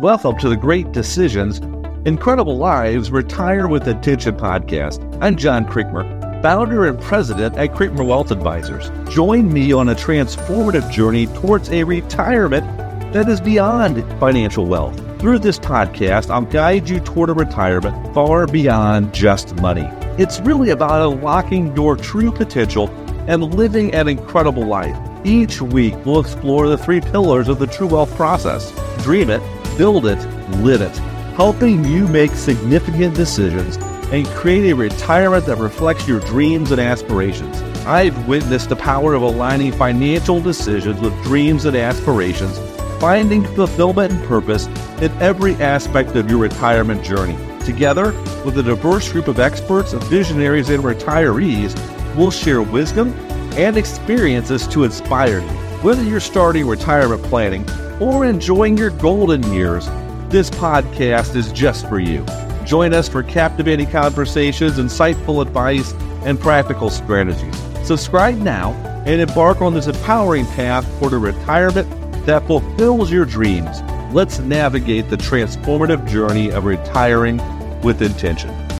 Welcome to the Great Decisions, Incredible Lives Retire with Intention podcast. I'm John Creekmur, founder and president at Creekmur Wealth Advisors. Join me on a transformative journey towards a retirement that is beyond financial wealth. Through this podcast, I'll guide you toward a retirement far beyond just money. It's really about unlocking your true potential and living an incredible life. Each week, we'll explore the three pillars of the true wealth process dream it, build it, live it, helping you make significant decisions and create a retirement that reflects your dreams and aspirations. I've witnessed the power of aligning financial decisions with dreams and aspirations, finding fulfillment and purpose in every aspect of your retirement journey. Together with a diverse group of experts, visionaries, and retirees, we'll share wisdom and experiences to inspire you. Whether you're starting retirement planning or enjoying your golden years, this podcast is just for you. Join us for captivating conversations, insightful advice, and practical strategies. Subscribe now and embark on this empowering path toward a retirement that fulfills your dreams. Let's navigate the transformative journey of retiring with intention.